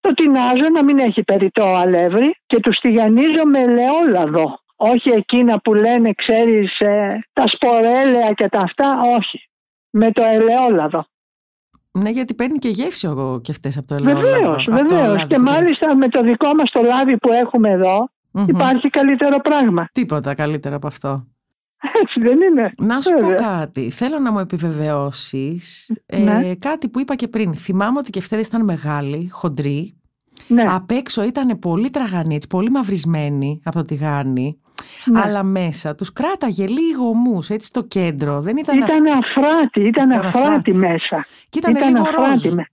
Το τεινάζω να μην έχει περιττό αλεύρι και τους τηγανίζω με ελαιόλαδο. Όχι εκείνα που λένε, ξέρεις, ε, τα σπορέλαια και τα αυτά, όχι. Με το ελαιόλαδο. Ναι, γιατί παίρνει και γεύση ο κεφτές από το ελαιόλαδο. Βεβαίως, βεβαίως. Και μάλιστα με το δικό μας το λάδι που έχουμε εδώ, υπάρχει καλύτερο πράγμα. Τίποτα καλύτερο από αυτό. Έτσι δεν είναι. Να σου πω κάτι. Θέλω να μου επιβεβαιώσεις ε, ναι. κάτι που είπα και πριν. Θυμάμαι ότι οι κεφτέδες ήταν μεγάλοι, χοντροί. Ναι. Απ' έξω ήταν πολύ τραγανοί, έτσι, πολύ μαυρισμένοι από το τηγάνι. Ναι. Αλλά μέσα τους κράταγε λίγο ομούς, έτσι στο κέντρο. Δεν ήταν, ήταν αφράτη, ήταν, Ήταν αφράτη, αφράτη. μέσα. Και ήταν, λίγο ροζ. με-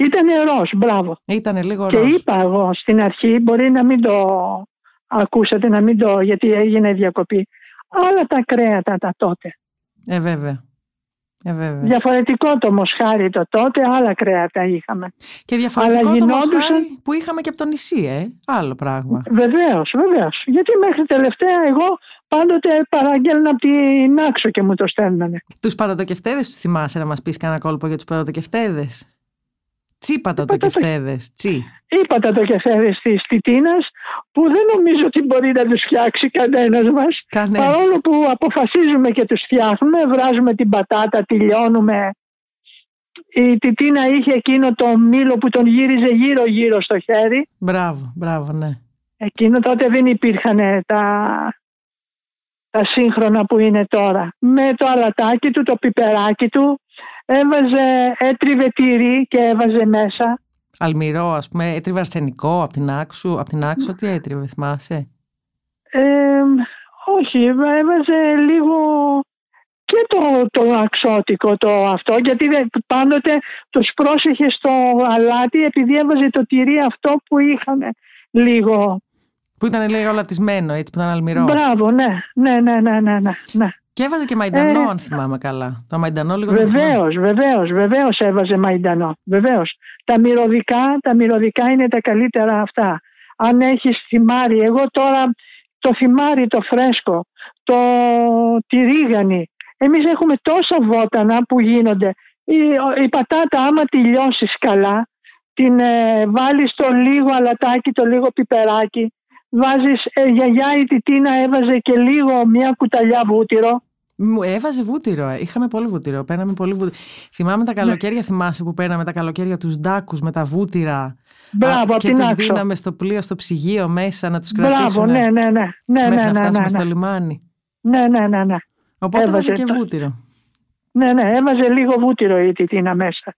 Ήτανε ροζ, μπράβο. Ήταν λίγο Και ροζ. είπα εγώ στην αρχή, μπορεί να μην το ακούσατε, να μην το, γιατί έγινε διακοπή. Άλλα τα κρέατα τα τότε. Ε, βέβαια. Ε, βέβαια. Διαφορετικό το μοσχάρι το τότε, άλλα κρέατα είχαμε. Και διαφορετικό Αλλά το γινόντουσαν- μοσχάρι που είχαμε και από το νησί, ε. Άλλο πράγμα. Βεβαίως, βεβαίως. Γιατί μέχρι τελευταία εγώ πάντοτε παραγγέλνα από την άξο και μου το στέλνανε. Τους πατατοκεφτέδες τους θυμάσαι να μας πεις κανένα κόλπο για τους πατατοκεφτέδες. Τσι πατατοκεφτέδες. Τσι. Είπατε το κεφέρι τη Τιτίνα που δεν νομίζω ότι μπορεί να τους φτιάξει κανένας μας. Κανένας. Παρόλο που αποφασίζουμε και τους φτιάχνουμε, βράζουμε την πατάτα, τη λιώνουμε. Η Τιτίνα είχε εκείνο το μήλο που τον γύριζε γύρω-γύρω στο χέρι. Μπράβο, μπράβο, ναι. Εκείνο τότε δεν υπήρχαν τα, τα σύγχρονα που είναι τώρα. Με το αλατάκι του, το πιπεράκι του, έβαζε, έτριβε τυρί και έβαζε μέσα. Αλμυρό, ας πούμε, έτριβε αρσενικό από την άξου, από την άξο, τι έτριβε, θυμάσαι; Ε, όχι, έβαζε λίγο και το, το αξότικο το αυτό, γιατί δεν- πάντοτε τους πρόσεχε στο αλάτι επειδή έβαζε το τυρί αυτό που είχαν λίγο. Που ήταν λίγο λατισμένο, έτσι, που ήταν αλμυρό. Μπράβο, ναι, ναι, ναι, ναι, ναι, ναι, ναι. Και έβαζε και μαϊντανό, Ε, αν θυμάμαι καλά. Το μαϊντανό λίγο το θυμάμαι. Βεβαίως, βεβαίως, βεβαίως έβαζε μαϊντανό. Βεβαίως. Τα μυρωδικά, τα μυρωδικά είναι τα καλύτερα αυτά. Αν έχεις θυμάρι, εγώ τώρα το θυμάρι το φρέσκο, το τυρίγανη. Εμείς έχουμε τόσα βότανα που γίνονται. Η, η πατάτα άμα τη λιώσεις καλά, την ε, βάλεις το λίγο αλατάκι, το λίγο πιπεράκι, βάζεις, ε, γιαγιά η Τιτίνα έβαζε και λίγο μια κουταλιά βούτυρο. Μου έβαζε βούτυρο. ε. Είχαμε πολύ βούτυρο. Παίρναμε πολύ βούτυρο. Θυμάμαι τα καλοκαίρια, θυμάσαι που παίρναμε τα καλοκαίρια τους ντάκους με τα βούτυρα. Μπράβο, Α, απ' και την τους άξο. δίναμε στο πλοίο, στο ψυγείο μέσα να τους Μπράβο, κρατήσουν. ναι, ναι, ναι. Ναι, μέχρι ναι, να ναι, φτάσουμε ναι, στο ναι. λιμάνι. Ναι, ναι, ναι, ναι. Οπότε έβαζε Έβαζε και το- βούτυρο. Ναι, ναι, έβαζε λίγο βούτυρο η Τιτίνα μέσα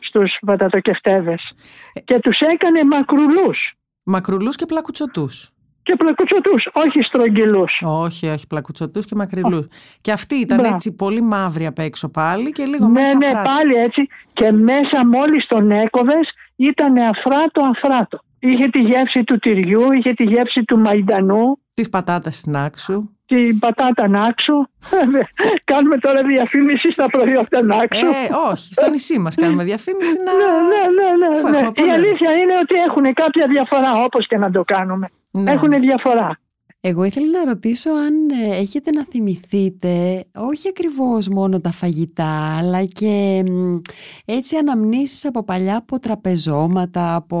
στους πατατοκεφτέδες. Ε. Και τους έκανε μακρουλούς Μακρουλούς και πλακουτσοτούς. Και πλακουτσοτούς, όχι στρογγυλούς. Όχι, όχι, πλακουτσοτούς και μακριλούς. Και αυτή ήταν Μπράβο. έτσι πολύ μαύρη απ' έξω πάλι και λίγο Ναι, μέσα ναι, αφράτη. πάλι έτσι. Και μέσα μόλις τον έκοβες ήταν αφράτο αφράτο. Είχε τη γεύση του τυριού, είχε τη γεύση του μαϊντανού, Τη πατάτα στην άξου. την πατάτα νάξου. Κάνουμε τώρα διαφήμιση στα προϊόντα νάξου. Ε, όχι, στο νησί μας κάνουμε διαφήμιση να. Ναι, ναι, ναι, Αφού ναι, έχουμε ναι. Η πολύ. αλήθεια είναι ότι έχουν κάποια διαφορά όπως και να το κάνουμε. Ναι. Έχουν διαφορά. Εγώ ήθελα να ρωτήσω αν ε, έχετε να θυμηθείτε όχι ακριβώς μόνο τα φαγητά αλλά και μ, έτσι αναμνήσεις από παλιά από τραπεζώματα, από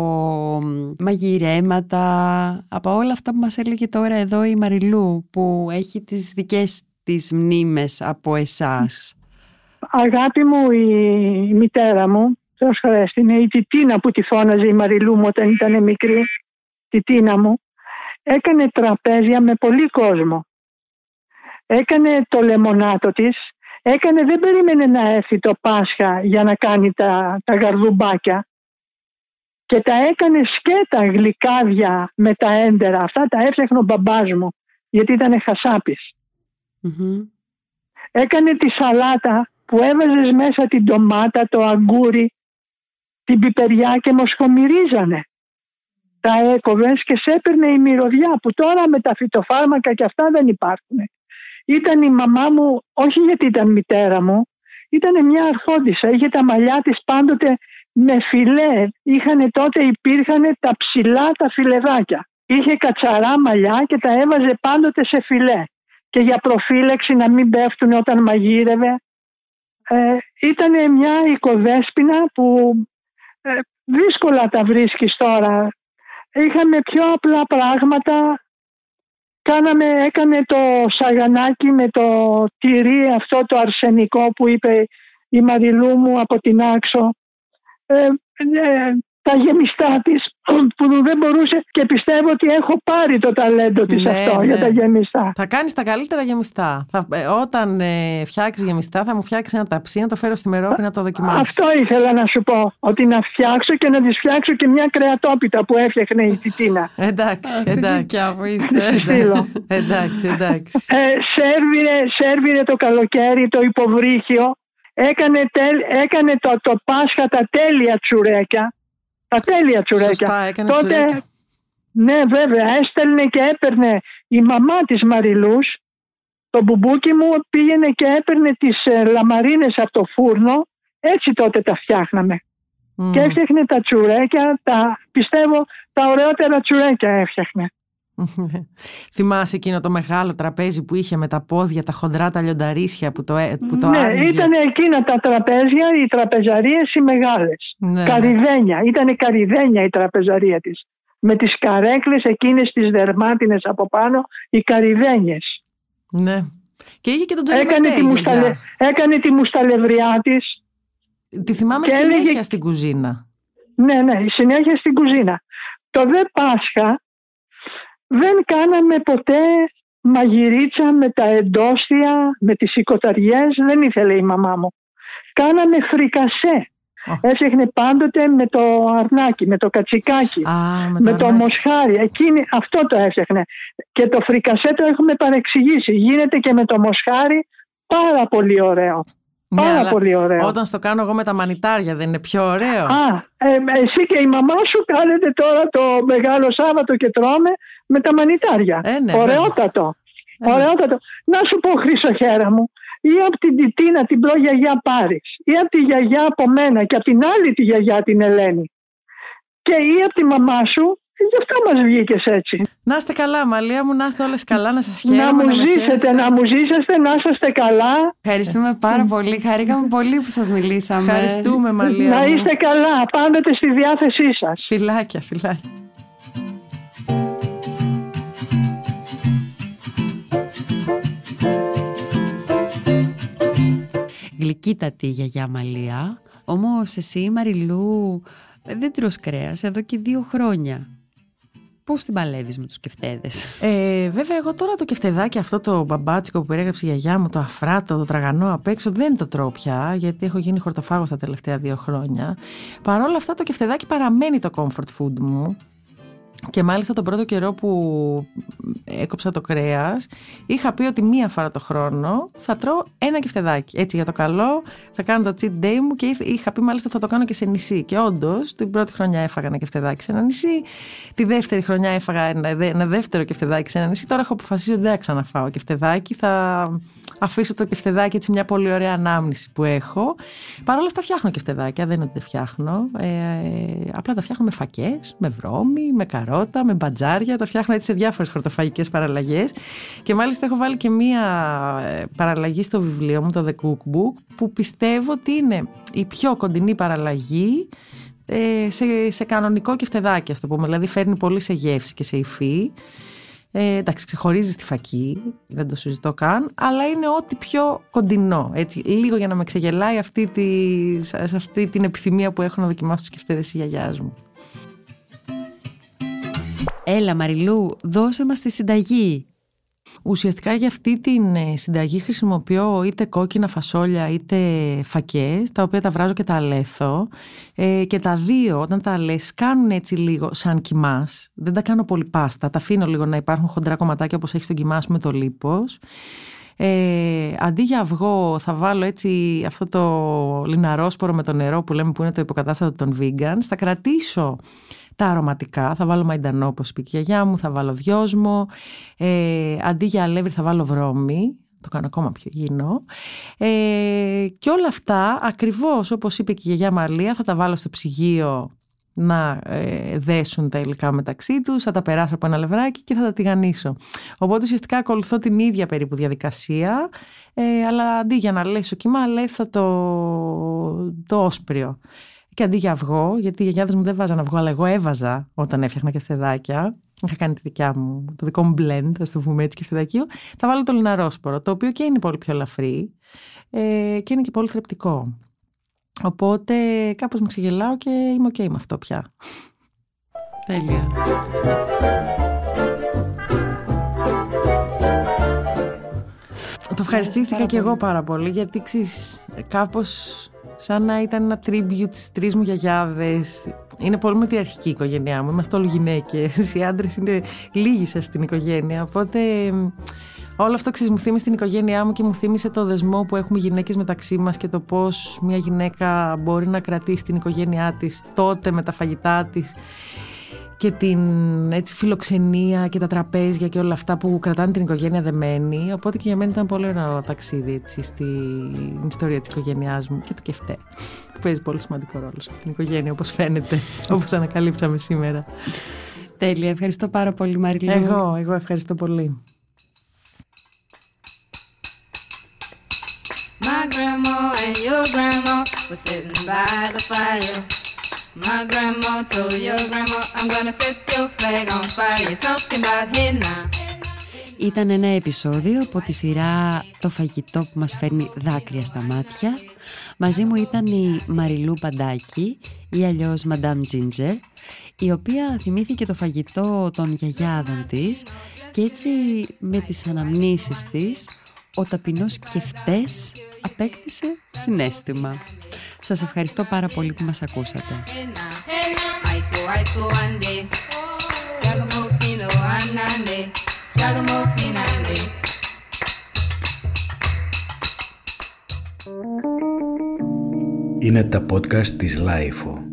μ, μαγειρέματα, από όλα αυτά που μας έλεγε τώρα εδώ η Μαριλού που έχει τις δικές της μνήμες από εσάς. Αγάπη μου, η, η μητέρα μου, Θεός χαρέστη, είναι η Τιτίνα που τη φώναζε η Μαριλού μου όταν ήταν μικρή, Τιτίνα μου, έκανε τραπέζια με πολύ κόσμο. Έκανε το λεμονάτο της, έκανε, δεν περίμενε να έρθει το Πάσχα για να κάνει τα, τα γαρδουμπάκια. και τα έκανε σκέτα γλυκάδια με τα έντερα. Αυτά τα έφτιαχνε ο μπαμπάς μου γιατί ήταν Έκανε τη σαλάτα που έβαζες μέσα την ντομάτα, το αγκούρι, την πιπεριά και μοσχομυρίζανε. Τα έκοβες και σε έπαιρνε η μυρωδιά που τώρα με τα φυτοφάρμακα και αυτά δεν υπάρχουν. Ήταν η μαμά μου, όχι γιατί ήταν μητέρα μου, ήταν μια αρχόντισσα. Είχε τα μαλλιά της πάντοτε με φιλέ. Είχαν τότε υπήρχαν τα ψηλά τα φιλεδάκια. Είχε κατσαρά μαλλιά και τα έβαζε πάντοτε σε φιλέ. Και για προφύλαξη να μην πέφτουν όταν μαγείρευε. Ε, ήταν μια οικοδέσποινα που ε, δύσκολα τα βρίσκεις τώρα. Είχαμε πιο απλά πράγματα. Κάναμε, έκανε το σαγανάκι με το τυρί αυτό το αρσενικό που είπε η Μαριλού μου από την Άξο. Ε, ε, τα γεμιστά της που δεν μπορούσε και πιστεύω ότι έχω πάρει το ταλέντο της ναι, αυτό για ναι. τα γεμιστά. Θα κάνεις τα καλύτερα γεμιστά. Θα, ε, όταν ε, φτιάξεις γεμιστά, θα μου φτιάξεις ένα ταψί να το φέρω στη Μερόπη να το δοκιμάσω. Αυτό ήθελα να σου πω. Ότι να φτιάξω και να της φτιάξω και μια κρεατόπιτα που έφτιαχνε η Τιτίνα. εντάξει, εντάξει. εντάξει, εντάξει. Ε, σέρβιρε, σέρβιρε το καλοκαίρι το υποβρύχιο. Έκανε, έκανε το, το Πάσχα τα τέλεια τσουρέκια τα τέλεια τσουρέκια. Σωστά, έκανε Τότε, τσουρέκια; Ναι, βέβαια, έστελνε και έπαιρνε η μαμά της Μαριλούς, το μπουμπούκι μου πήγαινε και έπαιρνε τις ε, λαμαρίνες από το φούρνο, έτσι τότε τα φτιάχναμε. Και έφτιαχνε τα τσουρέκια, τα, πιστεύω τα ωραιότερα τσουρέκια έφτιαχνε. Θυμάσαι εκείνο το μεγάλο τραπέζι που είχε με τα πόδια, τα χοντρά, τα λιονταρίσια που το, ε, που το Ναι, άνοιγε; ήταν εκείνα τα τραπέζια, οι τραπεζαρίες οι μεγάλες. Ναι. Καριδένια, ήταν καριδένια η τραπεζαρία της. Με τις καρέκλες εκείνες τις δερμάτινες από πάνω, οι καριδένιες. Ναι. Και είχε και τον έκανε τη, μουσταλε... έκανε τη μουσταλευριά της. Τη θυμάμαι συνέχεια στην κουζίνα. Ναι, ναι, συνέχεια στην κουζίνα. Το δε Πάσχα δεν κάναμε ποτέ μαγειρίτσα με τα εντόστια, με τις οικοταριές, δεν ήθελε η μαμά μου. Κάναμε φρικασέ. Oh. Έφτιαχνε πάντοτε με το αρνάκι, με το κατσικάκι, με, το, μοσχάρι. Εκείνη, αυτό το έφτιαχνε. Και το φρικασέ το έχουμε παρεξηγήσει. Γίνεται και με το μοσχάρι πάρα πολύ ωραίο. Ναι, πάρα πολύ ωραίο. Όταν στο κάνω εγώ με τα μανιτάρια δεν είναι πιο ωραίο; Α, ε, εσύ και η μαμά σου κάνετε τώρα το Μεγάλο Σάββατο και τρώμε με τα μανιτάρια. Ε, ναι, Ωραιότατο. Ε, Ωραιότατο. Να σου πω Χρυσοχέρα μου, ή από την Τιτίνα την προγιαγιά Πάρης, ή από τη γιαγιά από μένα και από την άλλη τη γιαγιά την Ελένη. Και ή από τη μαμά σου Γι' αυτό μας βγήκες έτσι. Να είστε καλά, Μαλία μου, να είστε όλες καλά, να σας χαίρομαι. Να μου ζήσετε, να μου ζήσετε, να είστε καλά. Ευχαριστούμε πάρα πολύ. Χαρήκαμε πολύ που σας μιλήσαμε. Ευχαριστούμε, Μαλία. Να είστε καλά. Πάντοτε στη διάθεσή σας. Φιλάκια, φιλάκια. Γλυκύτατη η γιαγιά Μαλία. Όμως εσύ Μαριλού δεν τρως κρέας εδώ και δύο χρόνια. Πώς την παλεύεις με τους κεφτέδες; Ε, βέβαια, εγώ τώρα το κεφτεδάκι αυτό το μπαμπάτσικο που περιέγραψε η γιαγιά μου, το αφράτο, το τραγανό απ' έξω, δεν το τρώω πια, γιατί έχω γίνει χορτοφάγος τα τελευταία δύο χρόνια. Παρ' όλα αυτά, το κεφτεδάκι παραμένει το comfort food μου. Και μάλιστα τον πρώτο καιρό που έκοψα το κρέας είχα πει ότι μία φορά το χρόνο θα τρώω ένα κεφτεδάκι. Έτσι για το καλό θα κάνω το cheat day μου και είχα πει μάλιστα θα το κάνω και σε νησί. Και όντως την πρώτη χρονιά έφαγα ένα κεφτεδάκι σε ένα νησί. Τη δεύτερη χρονιά έφαγα ένα, ένα δεύτερο κεφτεδάκι σε ένα νησί. Τώρα έχω αποφασίσει ότι δεν θα ξαναφάω κεφτεδάκι. Θα αφήσω το κεφτεδάκι έτσι μια πολύ ωραία ανάμνηση που έχω. Παρ' όλα αυτά φτιάχνω κεφτεδάκια, δεν είναι ότι δεν φτιάχνω. Ε, απλά τα φτιάχνω με φακές, με βρώμη, με καρότα, με μπατζάρια. Τα φτιάχνω έτσι σε διάφορες χορτοφαγικές παραλλαγές. Και μάλιστα έχω βάλει και μία ε, παραλλαγή στο βιβλίο μου, το The Cookbook, που πιστεύω ότι είναι η πιο κοντινή παραλλαγή ε, σε, σε κανονικό κεφτεδάκι, ας το πούμε. Δηλαδή φέρνει πολύ σε γεύση και σε υφή. Ε, εντάξει, ξεχωρίζει τη φακή, δεν το συζητώ καν, αλλά είναι ό,τι πιο κοντινό. Έτσι, λίγο για να με ξεγελάει αυτή, τη, σε αυτή την επιθυμία που έχω να δοκιμάσω τις κεφτέδες η γιαγιάς μου. Έλα Μαριλού, δώσε μας τη συνταγή. Ουσιαστικά για αυτή την ε, συνταγή χρησιμοποιώ είτε κόκκινα φασόλια είτε φακές, τα οποία τα βράζω και τα αλέθω. Ε, και τα δύο, όταν τα αλέσεις, κάνουν έτσι λίγο σαν κοιμάς. Δεν τα κάνω πολύ πάστα, τα αφήνω λίγο να υπάρχουν χοντρά κομματάκια όπως έχει στον κοιμά με το λίπος. Ε, αντί για αυγό θα βάλω έτσι αυτό το λιναρόσπορο με το νερό που λέμε που είναι το υποκατάστατο των vegans. Θα κρατήσω τα αρωματικά, θα βάλω μαϊντανό όπως είπε η γιαγιά μου, θα βάλω δυόσμο, ε, αντί για αλεύρι θα βάλω βρώμη, το κάνω ακόμα πιο υγιεινό. Ε, και όλα αυτά ακριβώς όπως είπε και η γιαγιά Μαρλία θα τα βάλω στο ψυγείο να ε, δέσουν τα υλικά μεταξύ τους, θα τα περάσω από ένα λευράκι και θα τα τηγανίσω. Οπότε ουσιαστικά ακολουθώ την ίδια περίπου διαδικασία, ε, αλλά αντί για να λέσω κύμα, λέθω το, το όσπριο. Και αντί για αυγό, γιατί οι γιαγιάδες μου δεν βάζαν αυγό, αλλά εγώ έβαζα όταν έφτιαχνα και φθεδάκια, είχα κάνει τη δικιά μου, το δικό μου blend, ας το πούμε έτσι και φθεδακείο, θα βάλω το λιναρόσπορο, το οποίο και είναι πολύ πιο ελαφρύ ε, και είναι και πολύ θρεπτικό. Οπότε κάπως με ξεγελάω και είμαι ok με αυτό πια. Τέλεια. Το ευχαριστήθηκα και εγώ πάρα πολύ γιατί ξέρεις κάπως σαν να ήταν ένα tribute στις τρεις μου γιαγιάδες. Είναι πολύ μετριαρχική η οικογένειά μου, είμαστε όλοι γυναίκες, οι άντρες είναι λίγοι σας στην οικογένεια, οπότε Όλο αυτό ξέρεις, μου θύμισε την οικογένειά μου και μου θύμισε το δεσμό που έχουμε γυναίκες μεταξύ μας και το πώς μια γυναίκα μπορεί να κρατήσει την οικογένειά της τότε με τα φαγητά της και την έτσι, φιλοξενία και τα τραπέζια και όλα αυτά που κρατάνε την οικογένεια δεμένη. Οπότε και για μένα ήταν πολύ ωραίο ταξίδι έτσι, στην ιστορία της οικογένειάς μου και το κεφτέ που παίζει πολύ σημαντικό ρόλο σε αυτήν την οικογένεια όπως φαίνεται, όπως ανακαλύψαμε σήμερα. Τέλεια, ευχαριστώ πάρα πολύ Μαριλού. Εγώ, εγώ ευχαριστώ πολύ. My grandma and your grandma were sitting by the fire. My grandma told your grandma, I'm gonna set your flag on fire. Talking about hey now. Ήταν ένα επεισόδιο από τη σειρά «Το φαγητό που μας φέρνει δάκρυα στα μάτια». Μαζί μου ήταν η Μαριλού Παντάκη ή αλλιώς Madame Ginger, η οποία θυμήθηκε το φαγητό των γιαγιάδων της και έτσι με τις αναμνήσεις της ο ταπεινός Κεφτές απέκτησε συνέστημα. Σας ευχαριστώ πάρα πολύ που μας ακούσατε. Είναι τα podcast της Λάιφο.